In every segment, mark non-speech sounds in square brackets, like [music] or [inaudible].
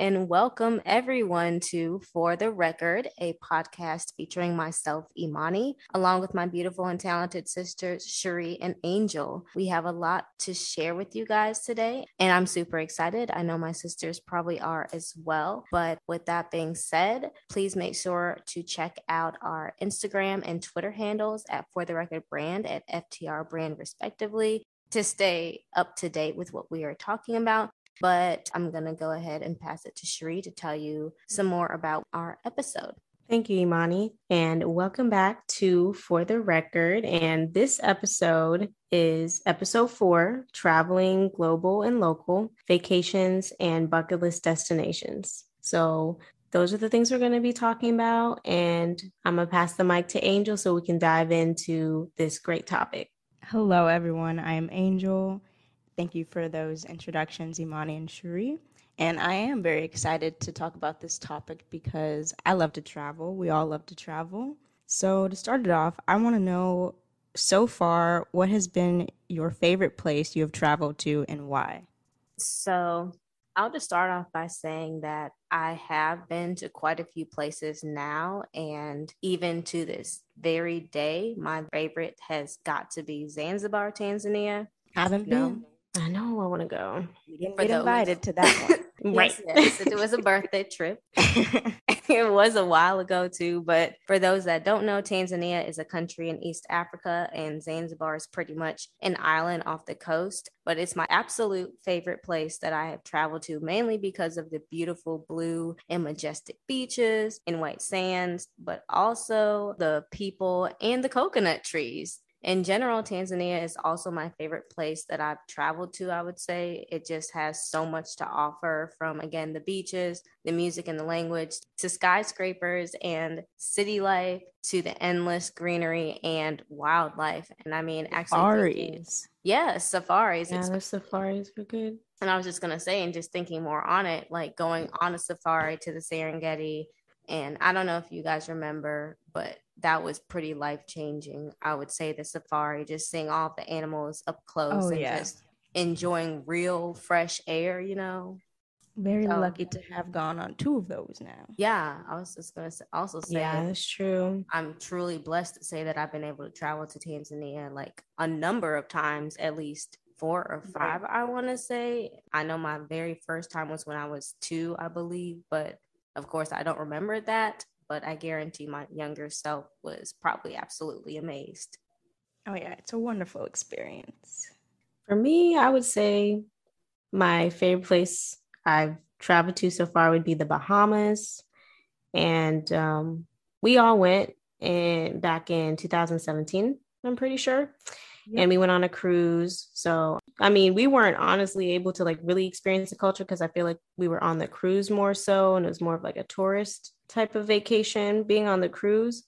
And welcome everyone to For the Record, a podcast featuring myself, Imani, along with my beautiful and talented sisters, Cherie and Angel. We have a lot to share with you guys today, and I'm super excited. I know my sisters probably are as well. But with that being said, please make sure to check out our Instagram and Twitter handles at For the Record Brand at FTR Brand, respectively to stay up to date with what we are talking about. But I'm going to go ahead and pass it to Cherie to tell you some more about our episode. Thank you, Imani, and welcome back to For the Record. And this episode is episode four traveling global and local, vacations, and bucket list destinations. So, those are the things we're going to be talking about. And I'm going to pass the mic to Angel so we can dive into this great topic. Hello, everyone. I am Angel. Thank you for those introductions, Imani and Cherie. And I am very excited to talk about this topic because I love to travel. We all love to travel. So, to start it off, I want to know so far what has been your favorite place you have traveled to and why? So, I'll just start off by saying that I have been to quite a few places now, and even to this very day, my favorite has got to be Zanzibar, Tanzania. Haven't been. I know I want to go. We didn't get invited to that one. [laughs] right. Yes, yes, it was a birthday trip. [laughs] it was a while ago too, but for those that don't know, Tanzania is a country in East Africa and Zanzibar is pretty much an island off the coast. But it's my absolute favorite place that I have traveled to, mainly because of the beautiful blue and majestic beaches and white sands, but also the people and the coconut trees in general, Tanzania is also my favorite place that I've traveled to. I would say it just has so much to offer from, again, the beaches, the music and the language, to skyscrapers and city life, to the endless greenery and wildlife. And I mean, actually, safaris. Yeah, safaris. Yeah, the safaris were good. And I was just going to say, and just thinking more on it, like going on a safari to the Serengeti. And I don't know if you guys remember, but that was pretty life changing. I would say the safari, just seeing all the animals up close oh, and yeah. just enjoying real fresh air, you know. Very so, lucky to have gone on two of those now. Yeah, I was just gonna also say, yeah, that's true. I'm truly blessed to say that I've been able to travel to Tanzania like a number of times, at least four or mm-hmm. five. I want to say. I know my very first time was when I was two, I believe, but of course I don't remember that but I guarantee my younger self was probably absolutely amazed. Oh, yeah, it's a wonderful experience. For me, I would say my favorite place I've traveled to so far would be the Bahamas. And um, we all went in, back in 2017, I'm pretty sure. And we went on a cruise. So, I mean, we weren't honestly able to like really experience the culture because I feel like we were on the cruise more so and it was more of like a tourist type of vacation being on the cruise.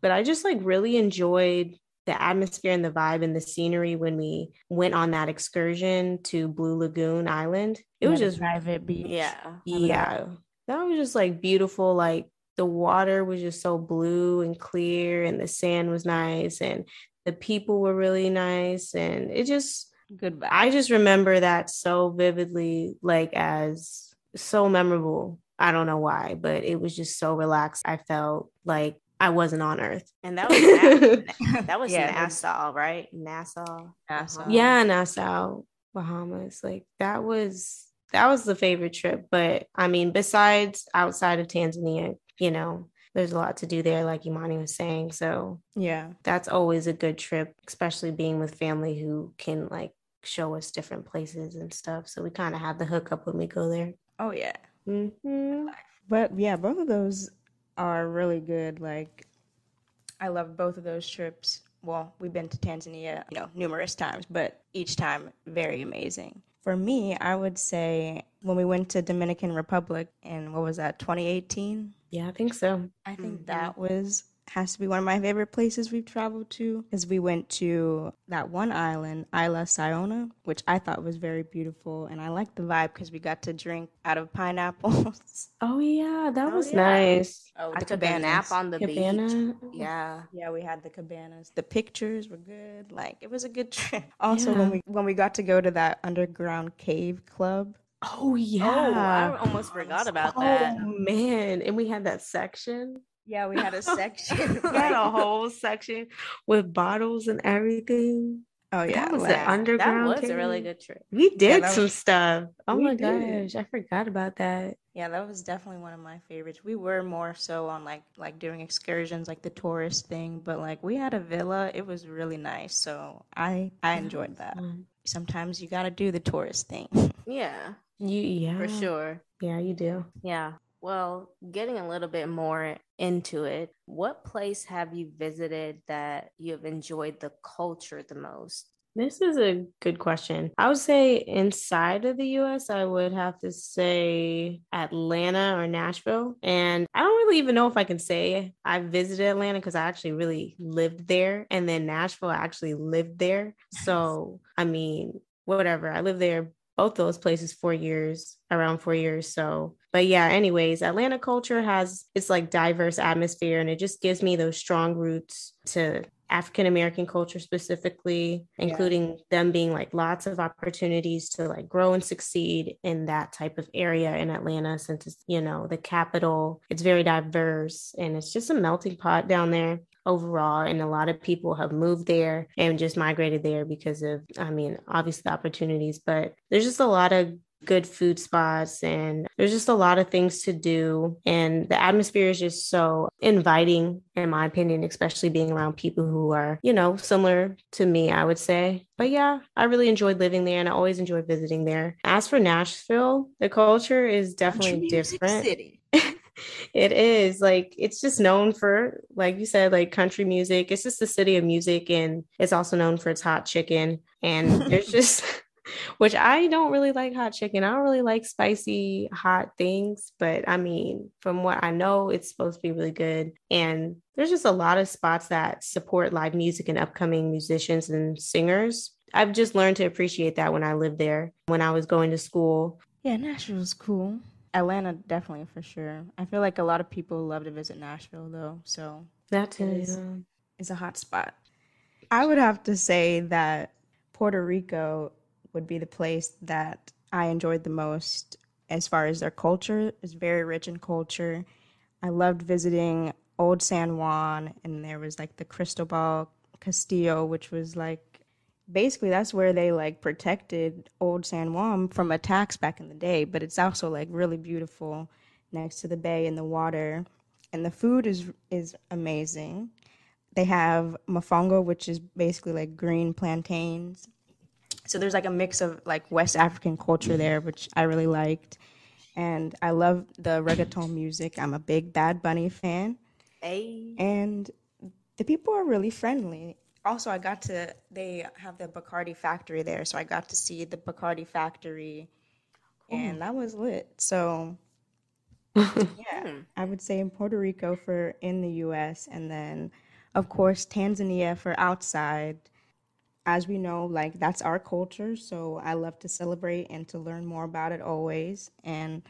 But I just like really enjoyed the atmosphere and the vibe and the scenery when we went on that excursion to Blue Lagoon Island. It was just private beach. Yeah. Yeah. That was just like beautiful. Like the water was just so blue and clear and the sand was nice and the people were really nice and it just good vibe. I just remember that so vividly like as so memorable I don't know why, but it was just so relaxed. I felt like I wasn't on Earth. And that was that [laughs] was yeah, Nassau, right? Nassau. Nassau. Yeah, Nassau, Bahamas. Like that was that was the favorite trip. But I mean, besides outside of Tanzania, you know, there's a lot to do there, like Imani was saying. So yeah, that's always a good trip, especially being with family who can like show us different places and stuff. So we kind of have the hookup when we go there. Oh yeah. Mm-hmm. But yeah, both of those are really good. Like, I love both of those trips. Well, we've been to Tanzania, you know, numerous times, but each time very amazing. For me, I would say when we went to Dominican Republic in what was that, 2018? Yeah, I think so. I think mm-hmm. that was has to be one of my favorite places we've traveled to is we went to that one island, Isla Saona, which I thought was very beautiful. And I liked the vibe because we got to drink out of pineapples. [laughs] Oh, yeah, that oh, was yeah. nice. Oh, I took a nap on the Cabana. beach. Yeah. Yeah, we had the cabanas. The pictures were good. Like, it was a good [laughs] trip. Also, yeah. when we when we got to go to that underground cave club, Oh yeah. Oh, I almost forgot oh, about that. Oh man, and we had that section. Yeah, we had a section. [laughs] we had a whole section with bottles and everything. Oh yeah, that was the underground. That was a really good trip. We did that some was- stuff. Oh my did. gosh, I forgot about that. Yeah, that was definitely one of my favorites. We were more so on like like doing excursions, like the tourist thing, but like we had a villa. It was really nice, so I I enjoyed that. Sometimes you got to do the tourist thing. [laughs] Yeah, you yeah for sure. Yeah, you do. Yeah. Well, getting a little bit more into it, what place have you visited that you have enjoyed the culture the most? This is a good question. I would say inside of the US, I would have to say Atlanta or Nashville. And I don't really even know if I can say I visited Atlanta because I actually really lived there. And then Nashville, I actually lived there. So, I mean, whatever. I lived there both those places four years around four years so but yeah anyways atlanta culture has it's like diverse atmosphere and it just gives me those strong roots to african american culture specifically Yeah. including them being like lots of opportunities to like grow and succeed in that type of area in atlanta since it's you know the capital it's very diverse and it's just a melting pot down there overall and a lot of people have moved there and just migrated there because of i mean obviously the opportunities but there's just a lot of good food spots and there's just a lot of things to do. And the atmosphere is just so inviting in my opinion especially being around people who are you know similar to me i would say. But yeah i really enjoyed living there and i always enjoy visiting there. As for nashville the culture is definitely different. City. It is like it's just known for like you said like country music. It's just the city of music and it's also known for its hot chicken. And there's [laughs] just [laughs] which i don't really like hot chicken. I don't really like spicy hot things but i mean from what i know it's supposed to be really good. And there's just a lot of spots that support live music and upcoming musicians and singers. I've just learned to appreciate that when i lived there when i was going to school. Yeah, Nashville's cool. Atlanta definitely for sure. I feel like a lot of people love to visit Nashville though, so that too is. yeah. it's a hot spot. I would have to say that Puerto Rico would be the place that I enjoyed the most as far as their culture is very rich in culture. I loved visiting Old San Juan and there was like the Cristobal Castillo, which was like basically that's where they like protected Old San Juan from attacks back in the day, but it's also like really beautiful next to the bay and the water. And the food is is amazing. They have mofongo, which is basically like green plantains. So there's like a mix of like West African culture there, which I really liked. And I love the reggaeton music. I'm a big Bad Bunny fan. Hey. And the people are really friendly. Also, I got to, they have the Bacardi factory there. So I got to see the Bacardi factory. And that was lit. So, [laughs] yeah, hmm. I would say in Puerto Rico for in the US. And then, of course, Tanzania for outside. As we know, like that's our culture. So I love to celebrate and to learn more about it always. And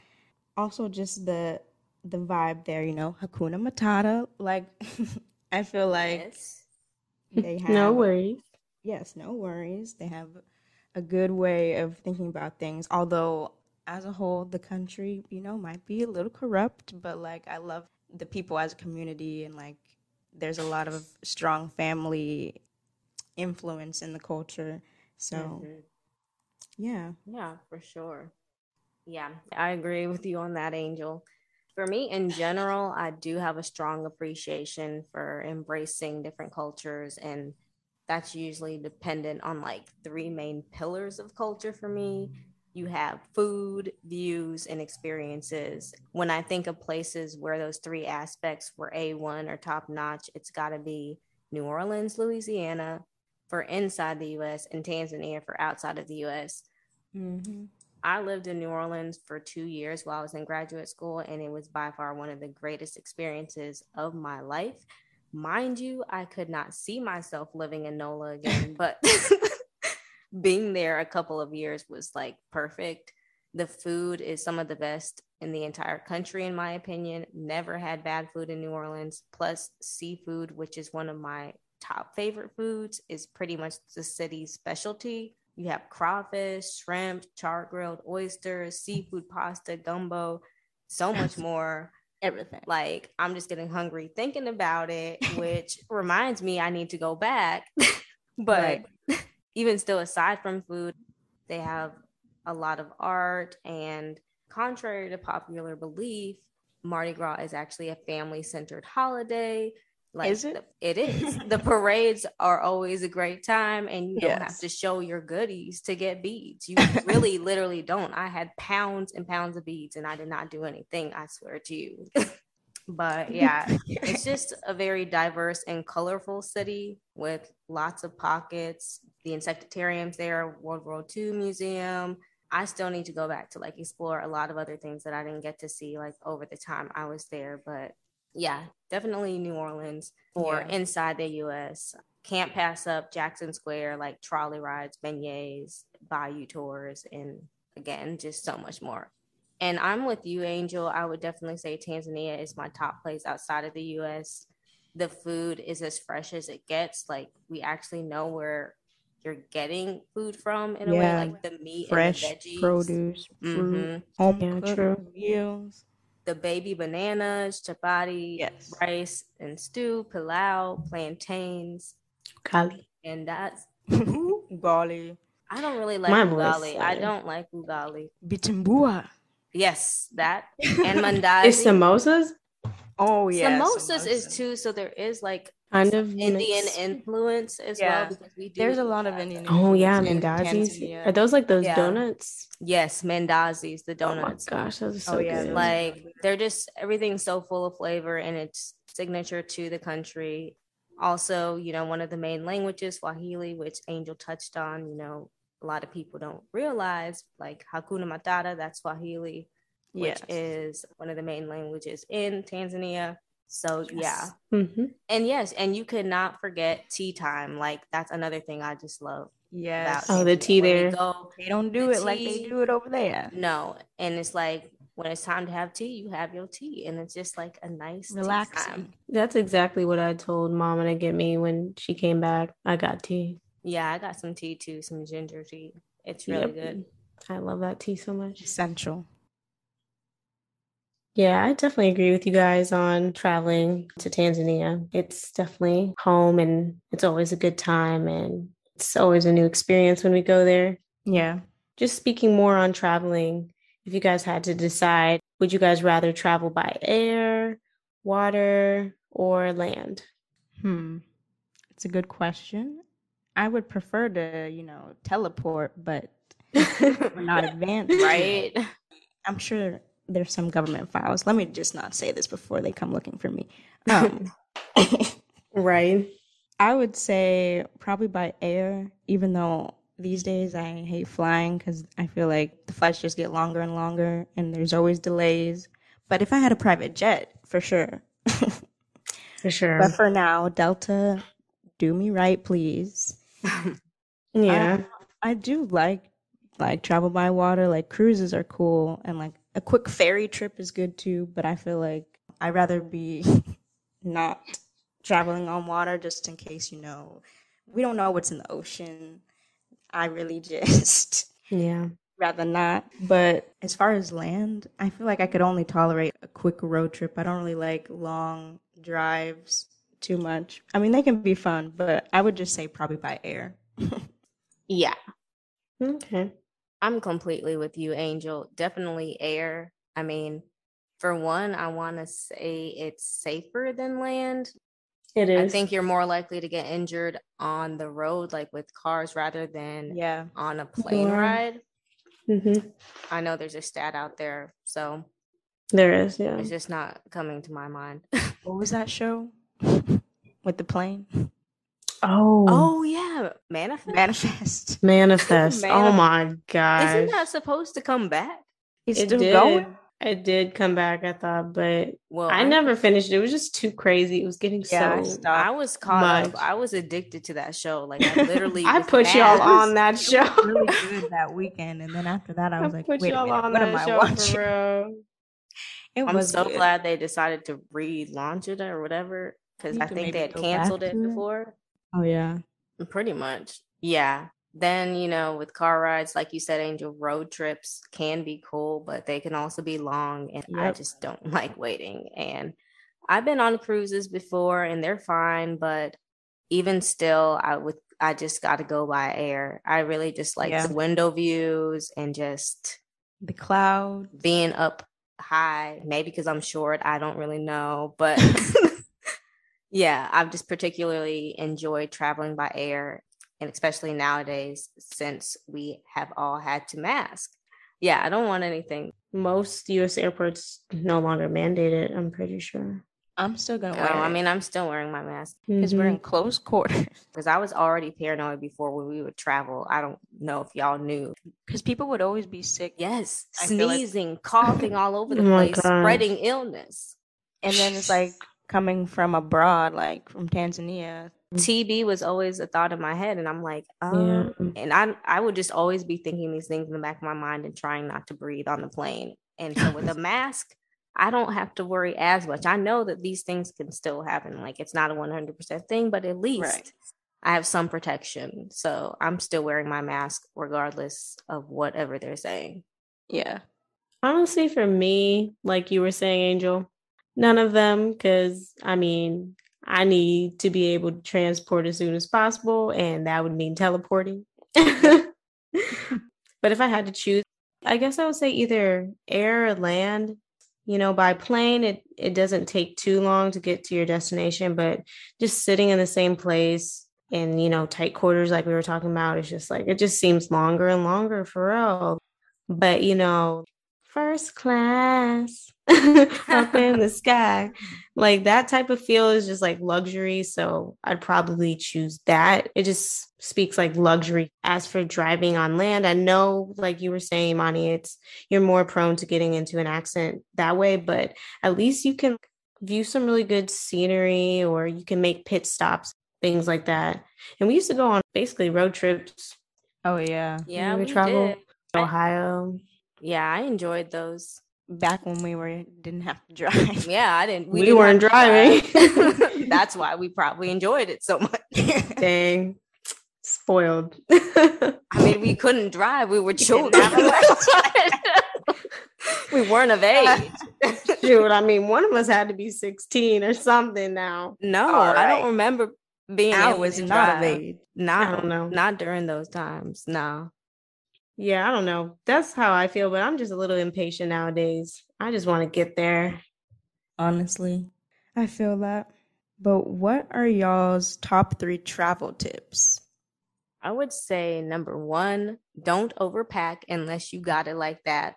also just the the vibe there, you know, Hakuna Matata. Like [laughs] I feel like Yes. [laughs] they have no worries yes, no worries. They have a good way of thinking about things. Although as a whole, the country, you know, might be a little corrupt, but like I love the people as a community and like there's a lot of strong family influence in the culture. So Mhm. yeah. Yeah, for sure. Yeah, I agree with you on that, Angel. For me, in general, I do have a strong appreciation for embracing different cultures, and that's usually dependent on like three main pillars of culture for me. You have food, views, and experiences. When I think of places where those three aspects were A1 or top notch, it's got to be New Orleans, Louisiana for inside the US, and Tanzania for outside of the US. Mm-hmm. I lived in New Orleans for two years while I was in graduate school, and it was by far one of the greatest experiences of my life. Mind you, I could not see myself living in NOLA again, [laughs] but [laughs] being there a couple of years was like perfect. The food is some of the best in the entire country, in my opinion. Never had bad food in New Orleans. Plus, seafood, which is one of my top favorite foods, is pretty much the city's specialty You have crawfish, shrimp, char grilled oysters, seafood pasta, gumbo, so much more. Everything. Like, I'm just getting hungry thinking about it, [laughs] which reminds me I need to go back. [laughs] but right. [laughs] even still, aside from food, they have a lot of art. And contrary to popular belief, Mardi Gras is actually a family centered holiday. Like is it? It is. [laughs] the parades are always a great time, and you yes. don't have to show your goodies to get beads. You [laughs] really, literally don't. I had pounds and pounds of beads, and I did not do anything. I swear to you. [laughs] but yeah, it's just a very diverse and colorful city with lots of pockets. The insectariums there, World War II Museum. I still need to go back to like explore a lot of other things that I didn't get to see like over the time I was there. But yeah, definitely New Orleans or yeah. inside the US. Can't pass up Jackson Square, like trolley rides, beignets, bayou tours, and again, just so much more. And I'm with you, Angel. I would definitely say Tanzania is my top place outside of the US. The food is as fresh as it gets. Like, we actually know where you're getting food from in a yeah. way, like the meat, fresh and the veggies. produce, fruit, mm-hmm. home yeah, true. meals the baby bananas, chapati, yes. rice and stew, pilau, plantains, ugali, and that's [laughs] ugali. I don't really like My ugali. I don't like ugali. Vitumbua. Yes, that and [laughs] mandazi. Is samosas? Oh yeah, samosas, samosas is too. So there is like kind of Indian mix. influence as yeah. well because we do There's a lot of Indian. Oh yeah, mandazis. Are those like those yeah. donuts? Yes, mandazis, the donuts. Oh my gosh, those are so oh, yeah. good. Like they're just everything's so full of flavor and it's signature to the country. Also, you know, one of the main languages, Swahili, which Angel touched on. You know, a lot of people don't realize, like Hakuna Matata, that's Swahili, which yes. is one of the main languages in Tanzania. So yes. yeah. Mm-hmm. And yes, and you could not forget tea time. Like that's another thing I just love. Yeah. Oh, the tea there. Go, they don't do the it tea, like they do it over there. No. And it's like when it's time to have tea, you have your tea. And it's just like a nice relaxing. That's exactly what I told mama to get me when she came back. I got tea. Yeah, I got some tea too, some ginger tea. It's really yep. good. I love that tea so much. Essential. Yeah, I definitely agree with you guys on traveling to Tanzania. It's definitely home and it's always a good time and it's always a new experience when we go there. Yeah. Just speaking more on traveling, if you guys had to decide, would you guys rather travel by air, water, or land? Hmm. It's a good question. I would prefer to, you know, teleport, but [laughs] we're not advanced, right? I'm sure there's some government files. Let me just not say this before they come looking for me. Um, [laughs] right. I would say probably by air, even though these days I hate flying because I feel like the flights just get longer and longer and there's always delays. But if I had a private jet, for sure. for sure. But for now, Delta, do me right, please. [laughs] yeah. I, I do like like travel by water. Like cruises are cool and like a quick ferry trip is good too, but I feel like I'd rather be [laughs] not traveling on water just in case, you know, we don't know what's in the ocean. I really [laughs] just yeah rather not. But as far as land, I feel like I could only tolerate a quick road trip. I don't really like long drives too much. I mean, they can be fun, but I would just say probably by air. [laughs] yeah. Okay. I'm completely with you, Angel. Definitely air. I mean, for one, I want to say it's safer than land. It is. I think you're more likely to get injured on the road, like with cars, rather than yeah on a plane yeah. ride. Mm-hmm. I know there's a stat out there, so there is. Yeah, it's just not coming to my mind. [laughs] what was that show [laughs] with the plane? Oh. Oh yeah, manifest. Manifest. [laughs] Manifest. oh my god. Isn't that supposed to come back? It's it still did. going. It did come back, I thought, but well, I, I never finished it. It was just too crazy. It was getting yeah, so. I, I was caught much. up. I was addicted to that show. Like I [laughs] literally, I put mad. y'all on that show. really [laughs] good that weekend, and then after that, I was I like, put "Wait y'all a minute, on what that am I watching?" It I'm was so good. glad they decided to relaunch it or whatever because I think they had canceled it before. Oh yeah. Pretty much. Yeah. then, you know, with car rides, like you said, Angel, road trips can be cool, but they can also be long. And yep. I just don't [laughs] like waiting. And I've been on cruises before and they're fine, but even still, I would, I just got to go by air. I really just like yeah. the window views and just the cloud being up high. Maybe because I'm short, I don't really know, but [laughs] [laughs] yeah, I've just particularly enjoyed traveling by air and especially nowadays since we have all had to mask. Yeah, I don't want anything. Most US airports no longer mandate it. I'm pretty sure. I'm still gonna wear. Oh, I mean, I'm still wearing my mask because mm-hmm. we're in close quarters. [laughs] Because I was already paranoid before when we would travel. I don't know if y'all knew. Because people would always be sick. Yes, I sneezing, like... coughing all over the oh place, spreading illness. And then it's like coming from abroad, like from Tanzania, TB was always a thought in my head, and I'm like, um, yeah. and I I would just always be thinking these things in the back of my mind and trying not to breathe on the plane. And so with a [laughs] mask, I don't have to worry as much. I know that these things can still happen. Like it's not a 100% thing, but at least right. I have some protection. So I'm still wearing my mask regardless of whatever they're saying. Yeah. Honestly, for me, like you were saying, Angel, none of them, because I mean, I need to be able to transport as soon as possible, and that would mean teleporting. [laughs] but if I had to choose, I guess I would say either air or land. You know, by plane, it, it doesn't take too long to get to your destination, but just sitting in the same place in, you know, tight quarters, like we were talking about, it's just like, it just seems longer and longer for real. But, you know, first class [laughs] up [laughs] in the sky. Like that type of feel is just like luxury. So I'd probably choose that. It just speaks like luxury. As for driving on land, I know, like you were saying, Imani, it's you're more prone to getting into an accident that way, but at least you can view some really good scenery or you can make pit stops, things like that. And we used to go on basically road trips. Oh yeah. Yeah. We, we travel did. Ohio. Yeah, I enjoyed those back when we were didn't have to drive. [laughs] Yeah, I didn't. We, we didn't weren't driving. [laughs] That's why we probably enjoyed it so much. [laughs] Dang, spoiled. I mean, we couldn't drive. We were children. we weren't of age. Shoot, I mean, one of us had to be sixteen or something. Now, no, right. I don't remember being. I was not drive. of age. Not, I don't know. Not during those times. No. Yeah, I don't know. That's how I feel, but I'm just a little impatient nowadays. I just want to get there. Honestly, I feel that. But what are y'all's top three travel tips? I would say number one, don't overpack unless you got it like that.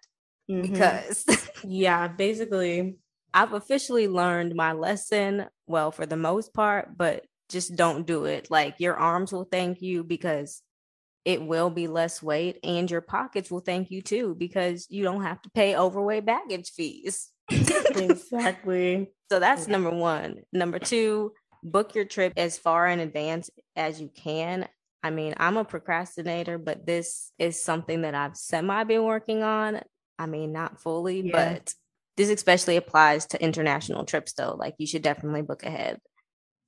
Mm-hmm. Because, [laughs] yeah, basically, I've officially learned my lesson. Well, for the most part, but just don't do it. Like, your arms will thank you because it will be less weight and your pockets will thank you too because you don't have to pay overweight baggage fees. [laughs] exactly. So that's number one. Number two, book your trip as far in advance as you can. I mean, I'm a procrastinator, but this is something that I've semi been working on. I mean, not fully, yeah. but this especially applies to international trips though. Like you should definitely book ahead.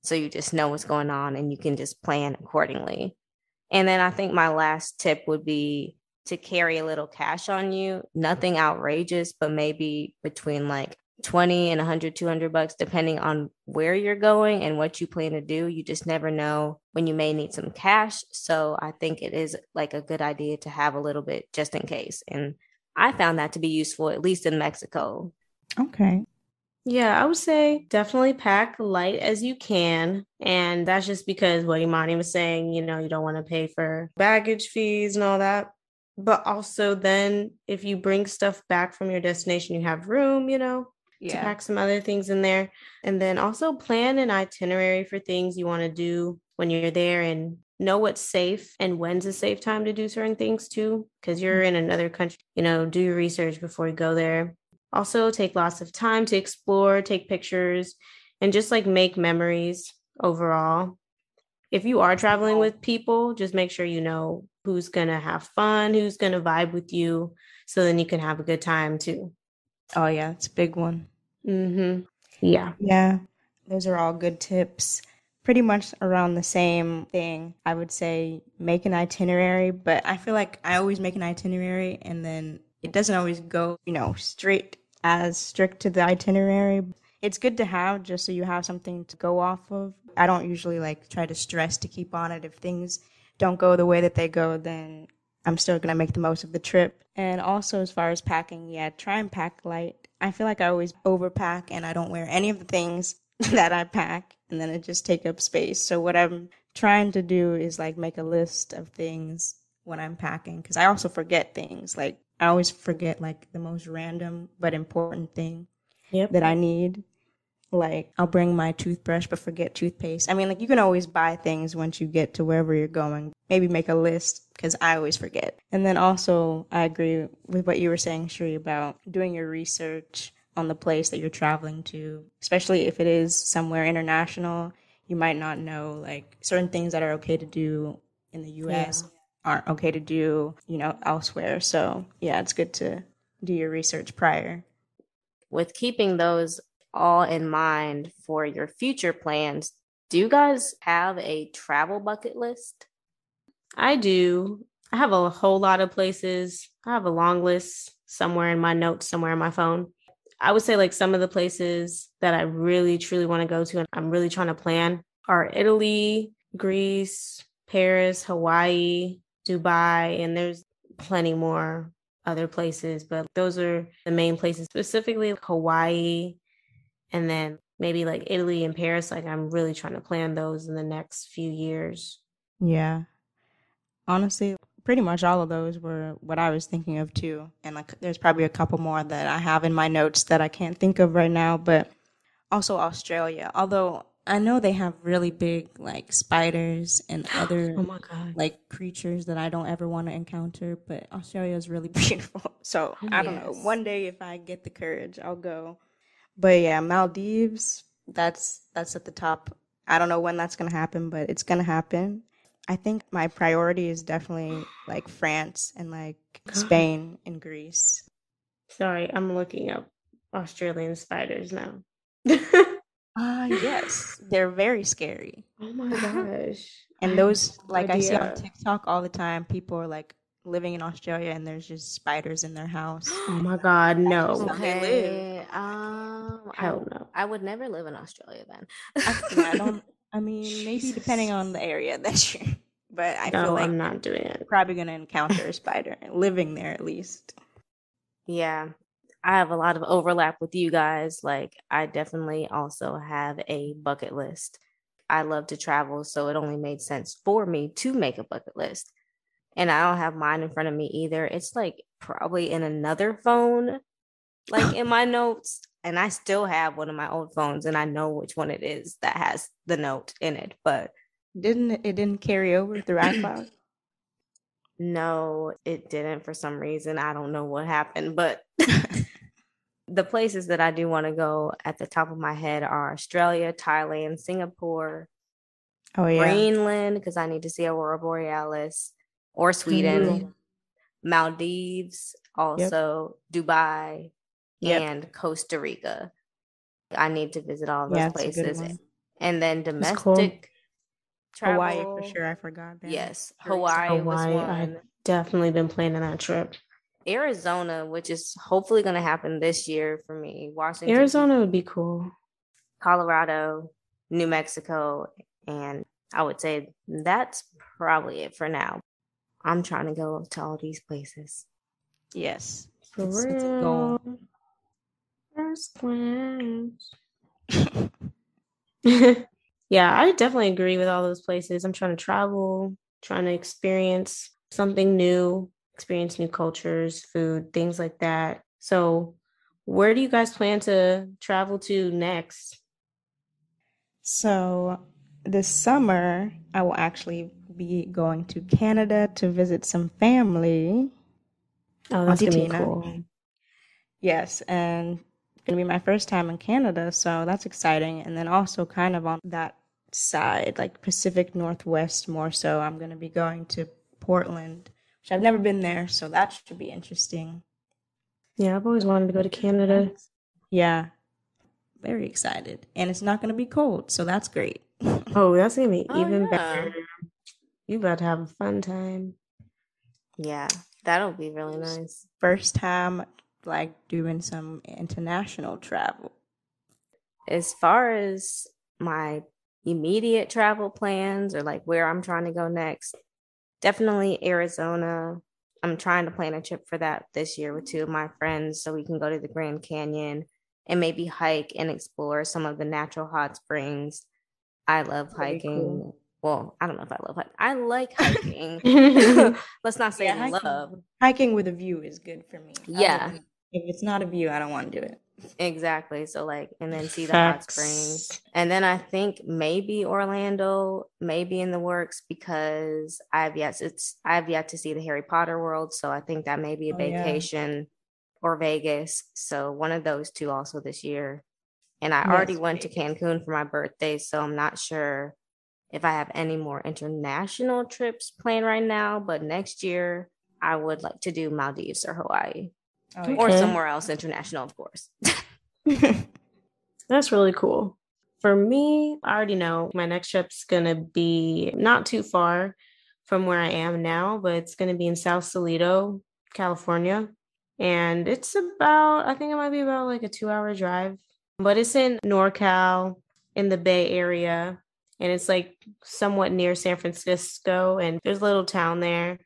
So you just know what's going on and you can just plan accordingly. And then I think my last tip would be to carry a little cash on you, nothing outrageous, but maybe between like 20 and 100, 200 bucks, depending on where you're going and what you plan to do. You just never know when you may need some cash. So I think it is like a good idea to have a little bit just in case. And I found that to be useful, at least in Mexico. Okay. Yeah, I would say definitely pack light as you can. And that's just because what Imani was saying, you know, you don't want to pay for baggage fees and all that. But also, then if you bring stuff back from your destination, you have room, you know, yeah. to pack some other things in there. And then also plan an itinerary for things you want to do when you're there and know what's safe and when's a safe time to do certain things too. Because you're mm-hmm. in another country, you know, do your research before you go there. Also, take lots of time to explore, take pictures, and just like make memories overall. If you are traveling with people, just make sure you know who's going to have fun, who's going to vibe with you, so then you can have a good time too. Oh, yeah, it's a big one. Mm-hmm. Yeah. Yeah. Those are all good tips. pretty much around the same thing. I would say make an itinerary, but I feel like I always make an itinerary and then it doesn't always go, you know, straight as strict to the itinerary. It's good to have just so you have something to go off of. I don't usually like try to stress to keep on it. If things don't go the way that they go, then I'm still going to make the most of the trip. And also, as far as packing, yeah, try and pack light. I feel like I always overpack and I don't wear any of the things [laughs] that I pack and then it just take up space. So what I'm trying to do is like make a list of things when I'm packing because I also forget things. Like I always forget like the most random but important thing Yep. that I need. Like I'll bring my toothbrush but forget toothpaste. I mean, like you can always buy things once you get to wherever you're going. Maybe make a list because I always forget. And then also, I agree with what you were saying, Cherie, about doing your research on the place that you're traveling to, especially if it is somewhere international. You might not know like certain things that are okay to do in the US aren't okay to do, you know, elsewhere. So, yeah, it's good to do your research prior. With keeping those all in mind for your future plans, do you guys have a travel bucket list? I do. I have a whole lot of places. I have a long list somewhere in my notes, somewhere in my phone. I would say like some of the places that I really truly want to go to and I'm really trying to plan are Italy, Greece, Paris, Hawaii, Dubai, and there's plenty more other places, but those are the main places, specifically Hawaii and then maybe like Italy and Paris. Like I'm really trying to plan those in the next few years. Yeah. Honestly, pretty much all of those were what I was thinking of too. And like there's probably a couple more that I have in my notes that I can't think of right now, but also Australia. Although I know they have really big like spiders and [gasps] oh other Oh my god. like creatures that I don't ever want to encounter, but Australia is really [laughs] beautiful. So oh, I don't know. One day if I get the courage, I'll go. But yeah, Maldives, that's that's at the top. I don't know when that's gonna happen, but it's gonna happen. I think my priority is definitely like [gasps] France and like [gasps] Spain and Greece. Sorry, I'm looking up Australian spiders now. [laughs] Ah, yes, they're very scary. Oh my [laughs] gosh. And those, like I see on idea. TikTok all the time, people are like living in Australia and there's just spiders in their house. [gasps] Oh my god, no. how they live. Um, I, Hell no. I would never live in Australia then. I don't. [laughs] I mean, maybe depending on the area that [laughs] you're. But I no, feel like I'm not doing it. probably gonna encounter a spider living there at least. Yeah. I have a lot of overlap with you guys. Like, I definitely also have a bucket list. I love to travel, so it only made sense for me to make a bucket list. And I don't have mine in front of me either. It's like probably in another phone, like in my notes. And I still have one of my old phones, and I know which one it is that has the note in it. But Didn't it? Didn't carry over through iCloud. [clears throat] No, it didn't for some reason. I don't know what happened, but [laughs] the places that I do want to go at the top of my head are Australia, Thailand, Singapore, Oh yeah. Greenland, because I need to see Aurora Borealis, or Sweden, mm-hmm. Maldives, also Dubai, Yep. and Costa Rica. I need to visit all those Yeah, it's a good places. And then That's cool. domestic travel. Hawaii for sure. I forgot. that. Yes, Very Hawaii was Hawaii, one. I've definitely been planning that trip. Arizona, which is hopefully going to happen this year for me. Washington, Arizona would be cool. Colorado, New Mexico, and I would say that's probably it for now. I'm trying to go to all these places. Yes. For It's- it's a goal. real. First glance. [laughs] yeah, I definitely agree with all those places. I'm trying to travel, trying to experience something new, experience new cultures, food, things like that. So, where do you guys plan to travel to next? So this summer, I will actually be going to Canada to visit some family. Oh, that's gonna be cool. Yes, and it's gonna be my first time in Canada, so that's exciting. And then also kind of on that side, like Pacific Northwest more so, I'm gonna be going to Portland, which I've never been there, so that should be interesting. Yeah, I've always wanted to go to Canada. Yeah. Very excited. And it's not gonna be cold, so that's great. [laughs] Oh, that's gonna be Oh, even yeah. better. You about to have a fun time. Yeah, that'll be really nice. First time like doing some international travel. As far as my immediate travel plans or like where I'm trying to go next, definitely Arizona. I'm trying to plan a trip for that this year with two of my friends so we can go to the Grand Canyon and maybe hike and explore some of the natural hot springs. I love Very hiking. cool. Well, I don't know if I love hiking. I like hiking. [laughs] [laughs] Let's not say Yeah, hiking. love. Hiking with a view is good for me. Yeah. If it's not a view, I don't want to do it. Exactly. So like, and then see the hot springs. And then I think maybe Orlando, maybe in the works because I've yet it's I've yet to see the Harry Potter world. So I think that may be a Oh, yeah. vacation or Vegas. So one of those two also this year. And I Yes, already went to Cancun for my birthday, so I'm not sure if I have any more international trips planned right now. But next year, I would like to do Maldives or Hawaii Oh, or Okay. somewhere else international, of course. [laughs] [laughs] That's really cool. For me, I already know my next trip's gonna be not too far from where I am now, but it's gonna be in Sausalito, California. And it's about, I think it might be about like a two hour drive, but it's in NorCal in the Bay Area. And it's like somewhat near San Francisco. And there's a little town there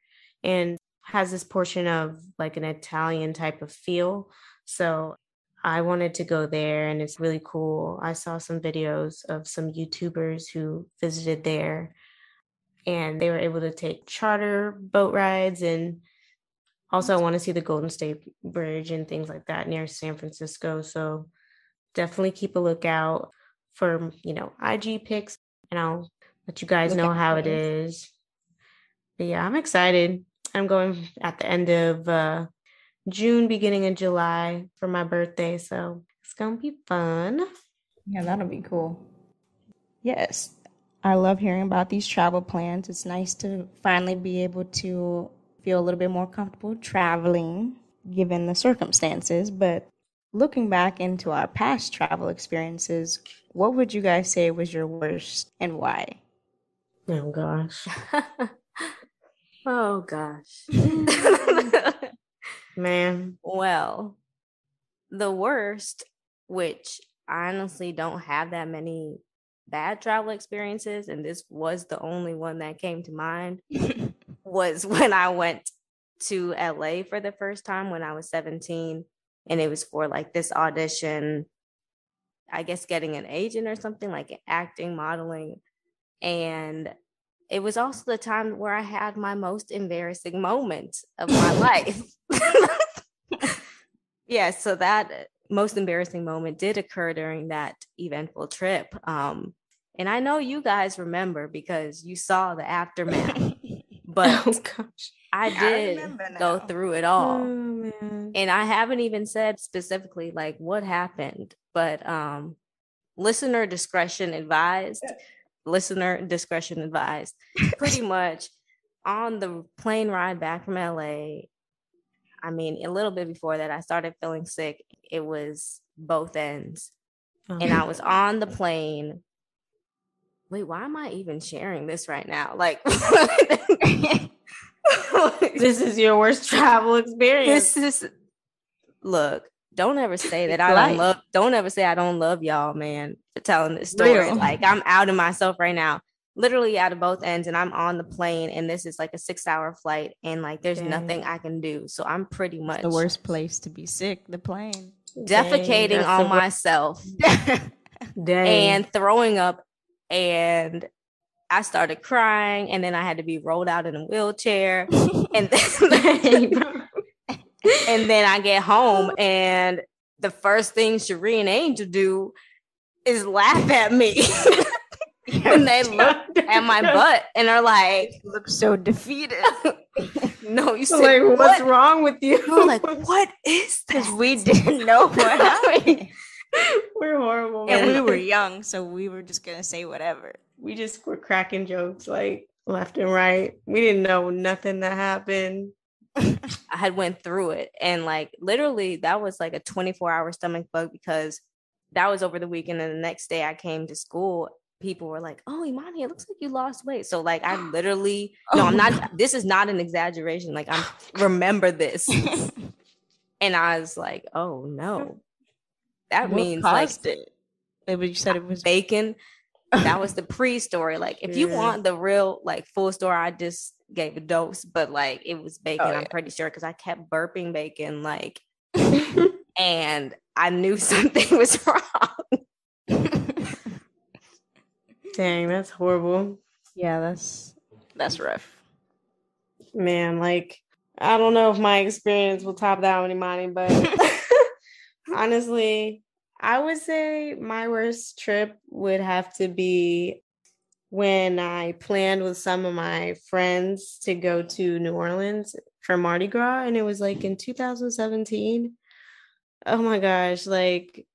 and has this portion of like an Italian type of feel. So I wanted to go there and it's really cool. I saw some videos of some YouTubers who visited there and they were able to take charter boat rides and also I want to see the Golden State Bridge and things like that near San Francisco. So definitely keep a lookout for, you know, IG pics and I'll let you guys Look know how it is. But yeah, I'm excited. I'm going at the end of uh June, beginning of July for my birthday. So it's gonna be fun. Yeah, that'll be cool. Yes, I love hearing about these travel plans. It's nice to finally be able to feel a little bit more comfortable traveling given the circumstances. But looking back into our past travel experiences, what would you guys say was your worst and why? Oh gosh. [laughs] oh gosh. [laughs] Man. well, the worst, which I honestly don't have that many bad travel experiences, and this was the only one that came to mind, [laughs] was when I went to LA for the first time when I was 17. And it was for like this audition, I guess getting an agent or something like acting, modeling. And it was also the time where I had my most embarrassing moment of my life. [laughs] [laughs] yeah, so that most embarrassing moment did occur during that eventful trip. Um, and I know you guys remember because you saw the aftermath, [laughs] but oh gosh. I I did remember go through it all. Oh man. And I haven't even said specifically like what happened, but um listener discretion advised. Listener discretion advised. Pretty [laughs] much on the plane ride back from LA, I mean, a little bit before that, I started feeling sick. It was both ends. Oh, and I was on the plane. Wait, why am I even sharing this right now? Like, [laughs] this is your worst travel experience. this is look don't ever say that [laughs] i don't love don't ever say i don't love y'all man telling this story Real. like i'm out of myself right now literally out of both ends and i'm on the plane and this is like a six hour flight and like there's Dang. nothing i can do so i'm pretty much the worst place to be sick, the plane. Defecating that's on wor- myself [laughs] and throwing up and I started crying and then I had to be rolled out in a wheelchair [laughs] and then [laughs] and then I get home and the first thing Cherie and Angel do is laugh at me [laughs] when they look at my [laughs] butt and are like, look so defeated. [laughs] "No, you said like, what's wrong with you? Like, "What is Because we didn't know what happened. We're horrible. and we were young, so we were just gonna say whatever. we just were cracking jokes like left and right. We didn't know nothing that happened. I had went through it and like literally that was like a 24 hour stomach bug because that was over the weekend and the next day I came to school people were like, "Oh, Imani, it looks like you lost weight." So like I [gasps] literally oh no, I'm not [laughs] this is not an exaggeration. Like I [laughs] remember this. [laughs] and I was like, "Oh no." That What means like it? Maybe you said it was bacon. That was the pre-story. Like if you Yeah. want the real like full story, I just gave a dose, but like it was oh, bacon, Oh, I'm pretty sure because I kept burping bacon like and I knew [laughs] something was wrong. Dang, that's horrible. yeah, that's that's rough. Man, like I don't know if my experience will top that one, Imani, but [laughs] honestly, I would say my worst trip would have to be when I planned with some of my friends to go to New Orleans for Mardi Gras, and it was like in 2017. Oh my gosh, like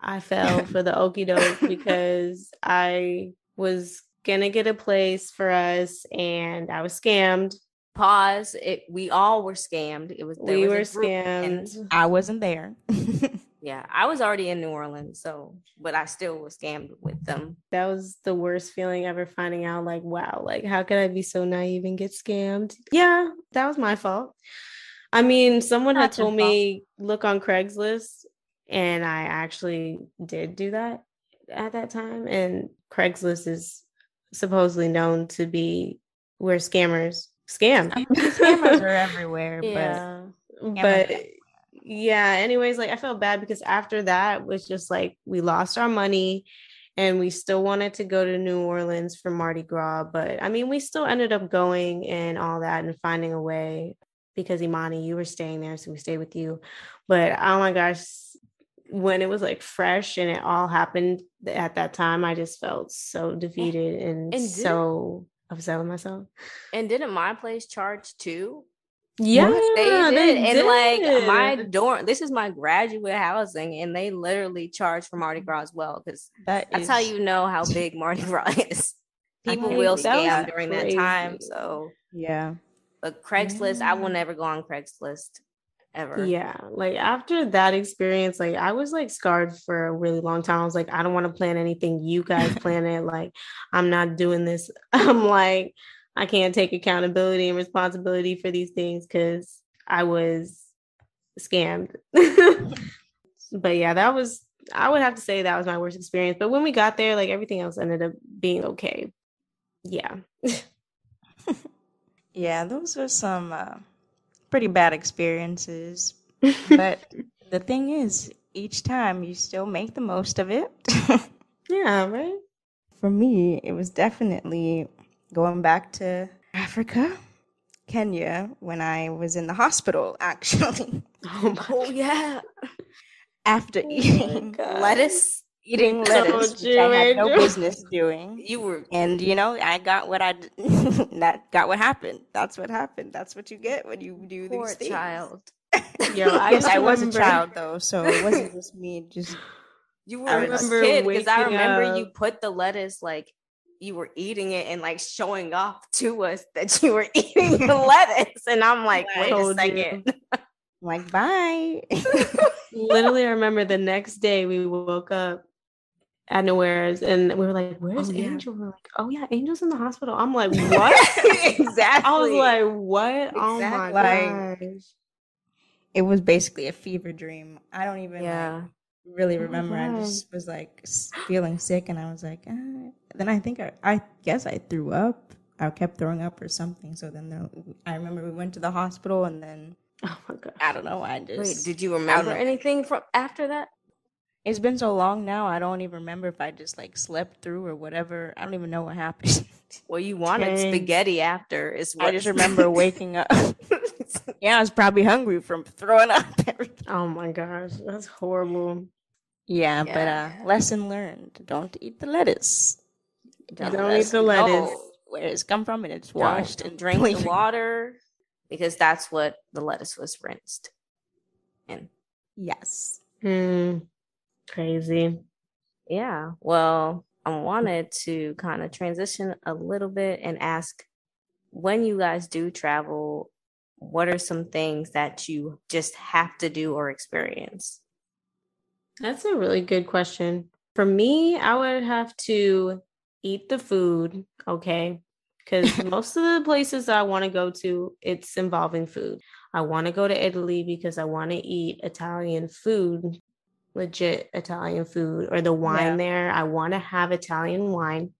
I fell [laughs] for the okie doke because I was gonna get a place for us and I was scammed. Pause. It we all were scammed. It was there We was were scammed. I wasn't there. [laughs] Yeah, I was already in New Orleans, so but I still was scammed with them. That was the worst feeling ever finding out, like, wow, like how could I be so naive and get scammed? Yeah, that was my fault. I mean, someone had told me look on Craigslist, and I actually did do that at that time. And Craigslist is supposedly known to be where scammers scam. Scammers are [laughs] everywhere, yeah Scammers but yeah anyways like i felt bad because after that was just like we lost our money and we still wanted to go to new orleans for mardi gras but i mean we still ended up going and all that and finding a way because imani you were staying there so we stayed with you but oh my gosh when it was like fresh and it all happened at that time i just felt so defeated and, And did- so upset with myself And didn't my place charge too? yeah they did. and like my did. dorm, this is my graduate housing, and they literally charge for Mardi Gras as well. Because that that's is, how you know how big Mardi Gras is. [laughs] People will that scam during that time. So, Yeah. But Craigslist, I will mm. never go on Craigslist ever. Yeah, like after that experience, like I was like scarred for a really long time. I was like, I don't want to plan anything. You guys [laughs] plan it. Like, I'm not doing this. [laughs] I'm like, I can't take accountability and responsibility for these things because I was scammed. [laughs] but yeah, that was I would have to say that was my worst experience. But when we got there, like everything else ended up being okay. Yeah. Yeah, those are some uh, pretty bad experiences. But [laughs] the thing is, each time you still make the most of it. [laughs] Yeah, right? For me, it was definitely going back to Africa, Kenya, when I was in the hospital, [laughs] actually, Oh Oh yeah, after eating lettuce. Eating lettuce, which I had no business doing. You were And you know, I got what I [laughs] that got what happened. That's what happened. That's what you get when you do poor these things. child. [laughs] Yo, I yes, I was a child though, so it wasn't [laughs] just me. Just You were I a remember kid because I waking remember you put the lettuce like you were eating it and like showing off to us that you were eating the lettuce, and I'm like, I wait a told you. second. like bye. literally I remember the next day we woke up at nowhere's and we were like, Where's Oh, yeah. Angel? We're like, Oh yeah, Angel's in the hospital. I'm like, [laughs] What? exactly. I was like, What? Oh my Exactly. gosh. it was basically a fever dream. I don't even like, yeah. really Oh remember. I just was like feeling sick, and I was like, ah. then I think I, I guess I threw up. I kept throwing up or something. So then there, I remember we went to the hospital, and then Oh my god. I don't know. I just Wait, did you remember anything from after that? It's been so long now. I don't even remember if I just like slept through or whatever. I don't even know what happened. [laughs] Well, you wanted Dang. spaghetti after. Is what I just [laughs] remember waking up. [laughs] yeah, I was probably hungry from throwing up. everything. Oh my gosh. That's horrible. yeah, but uh, lesson learned: don't eat the lettuce. Don't let eat the know lettuce. Where it's come from, and it's Don't washed and drink the water because that's what the lettuce was rinsed. And Yes. Hmm. Crazy. yeah, well, I wanted to kind of transition a little bit and ask when you guys do travel, what are some things that you just have to do or experience? That's a really good question. For me, I would have to eat the food, okay? Because [laughs] most of the places I want to go to, it's involving food. I want to go to Italy because I want to eat Italian food, legit Italian food, or the wine yeah. there. I want to have Italian wine.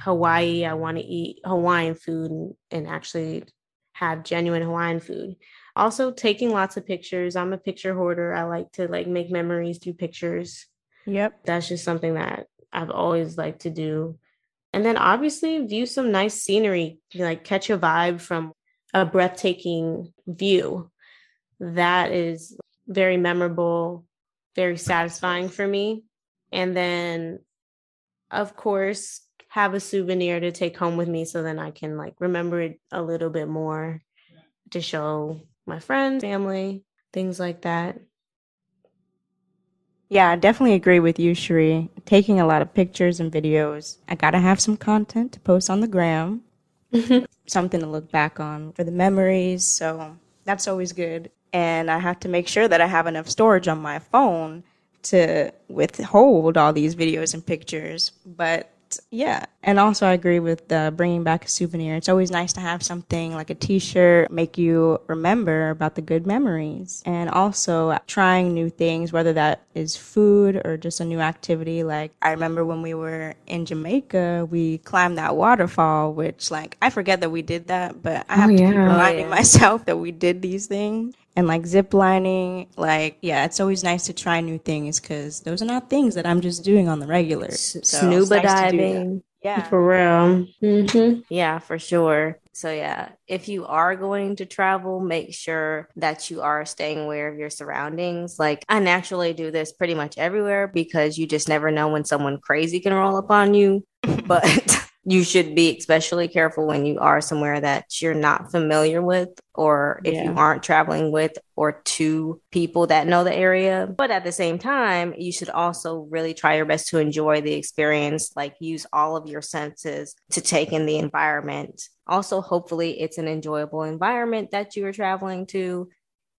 Hawaii, I want to eat Hawaiian food and, and actually have genuine Hawaiian food. Also, taking lots of pictures. I'm a picture hoarder. I like to like make memories through pictures. Yep. That's just something that I've always liked to do. And then obviously view some nice scenery, like catch a vibe from a breathtaking view. That is very memorable, very satisfying for me. And then, of course, have a souvenir to take home with me so then I can like remember it a little bit more to show my friends, family, things like that. Yeah, I definitely agree with you, Cherie. Taking a lot of pictures and videos. I gotta have some content to post on the gram, [laughs] something to look back on for the memories. So that's always good. And I have to make sure that I have enough storage on my phone to withhold all these videos and pictures. But yeah. And also, I agree with uh, bringing back a souvenir. It's always nice to have something like a t shirt, make you remember about the good memories. And also, trying new things, whether that is food or just a new activity. Like, I remember when we were in Jamaica, we climbed that waterfall, which, like, I forget that we did that, but I have oh, to keep reminding oh, yeah. myself that we did these things and like zip lining like yeah it's always nice to try new things because those are not things that i'm just doing on the regular so snuba nice diving yeah. For real mm-hmm. yeah for sure. So yeah if you are going to travel make sure that you are staying aware of your surroundings. Like i naturally do this pretty much everywhere because you just never know when someone crazy can roll up on you. [laughs] But [laughs] you should be especially careful when you are somewhere that you're not familiar with or if yeah. you aren't traveling with or to people that know the area. But at the same time you should also really try your best to enjoy the experience like use all of your senses to take in the environment. Also hopefully it's an enjoyable environment that you are traveling to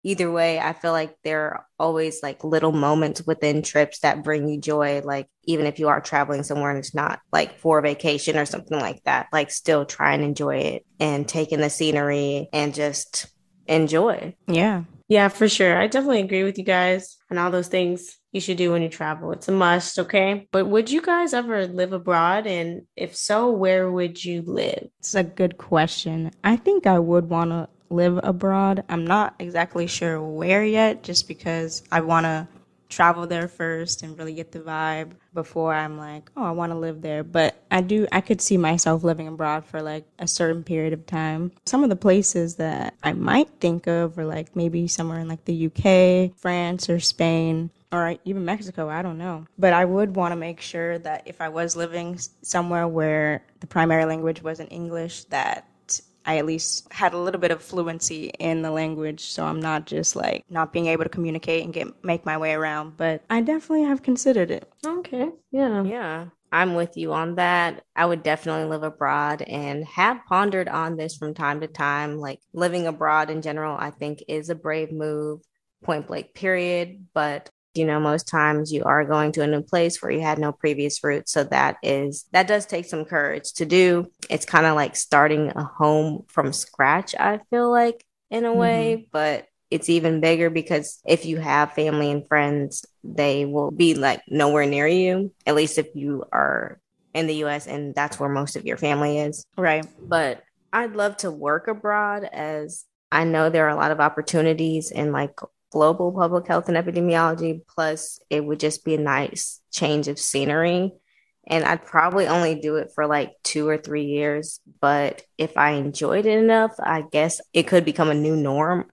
either way, I feel like there are always like little moments within trips that bring you joy. Like, even if you are traveling somewhere and it's not like for vacation or something like that, like, still try and enjoy it and take in the scenery and just enjoy. Yeah. Yeah, for sure. I definitely agree with you guys and all those things you should do when you travel. It's a must, okay? But would you guys ever live abroad? And if so, where would you live? It's a good question. I think I would want to live abroad. I'm not exactly sure where yet, just because I want to travel there first and really get the vibe before I'm like, oh, I want to live there. But I do, I could see myself living abroad for like a certain period of time. Some of the places that I might think of are like maybe somewhere in like the UK, France, or Spain. Or even Mexico, I don't know. But I would want to make sure that if I was living somewhere where the primary language wasn't English, that I at least had a little bit of fluency in the language, so I'm not just like not being able to communicate and get make my way around. But I definitely have considered it. Okay, yeah, yeah. I'm with you on that. I would definitely live abroad and have pondered on this from time to time. Like living abroad in general, I think is a brave move, point blank, period. But you know most times you are going to a new place where you had no previous roots. So that is that does take some courage to do. It's kind of like starting a home from scratch i feel like in a way mm-hmm. but it's even bigger because if you have family and friends they will be like nowhere near you at least if you are in the US and that's where most of your family is. Right. But I'd love to work abroad as I know there are a lot of opportunities in like global public health and epidemiology. Plus, it would just be a nice change of scenery. And I'd probably only do it for like two or three years. But if I enjoyed it enough, I guess it could become a new norm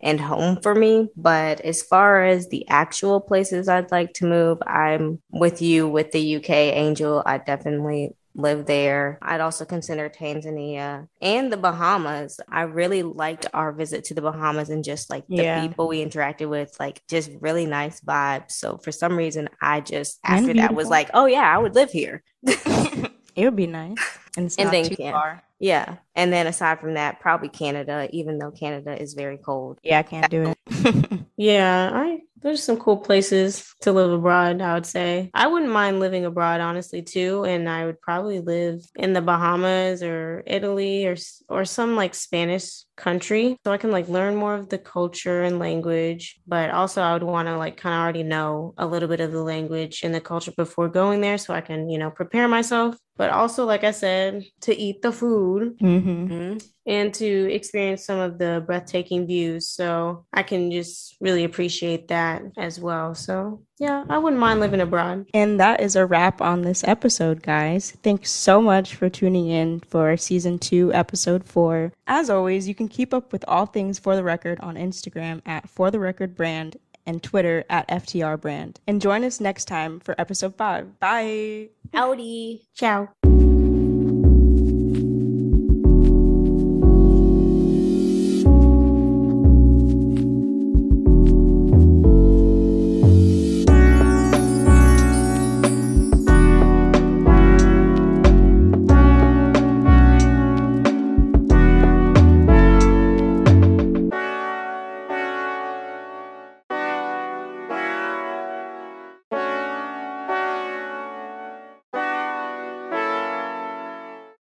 and home for me. But as far as the actual places I'd like to move, I'm with you with the UK Angel. I definitely live there. I'd also consider Tanzania and the Bahamas. I really liked our visit to the Bahamas and just like the yeah. people we interacted with, like just really nice vibes. So for some reason, I just after that was like, oh yeah, I would live here. [laughs] it would be nice. And, and then too can- far. Yeah. And then aside from that, probably Canada, even though Canada is very cold. Yeah, I can't do it. [laughs] yeah, I there's some cool places to live abroad, I would say. I wouldn't mind living abroad, honestly, too. And I would probably live in the Bahamas or Italy or, or some like Spanish country so I can like learn more of the culture and language. But also, I would want to like kind of already know a little bit of the language and the culture before going there so I can, you know, prepare myself. But also, like I said, to eat the food. Mm-hmm. Mhm. and to experience some of the breathtaking views. So I can just really appreciate that as well. So yeah, I wouldn't mind living abroad. And that is a wrap on this episode, guys. Thanks so much for tuning in for season two, episode four. As always, you can keep up with all things For the Record on Instagram at For the Record Brand and Twitter at FTR Brand. And join us next time for episode five. Bye. Howdy. Ciao.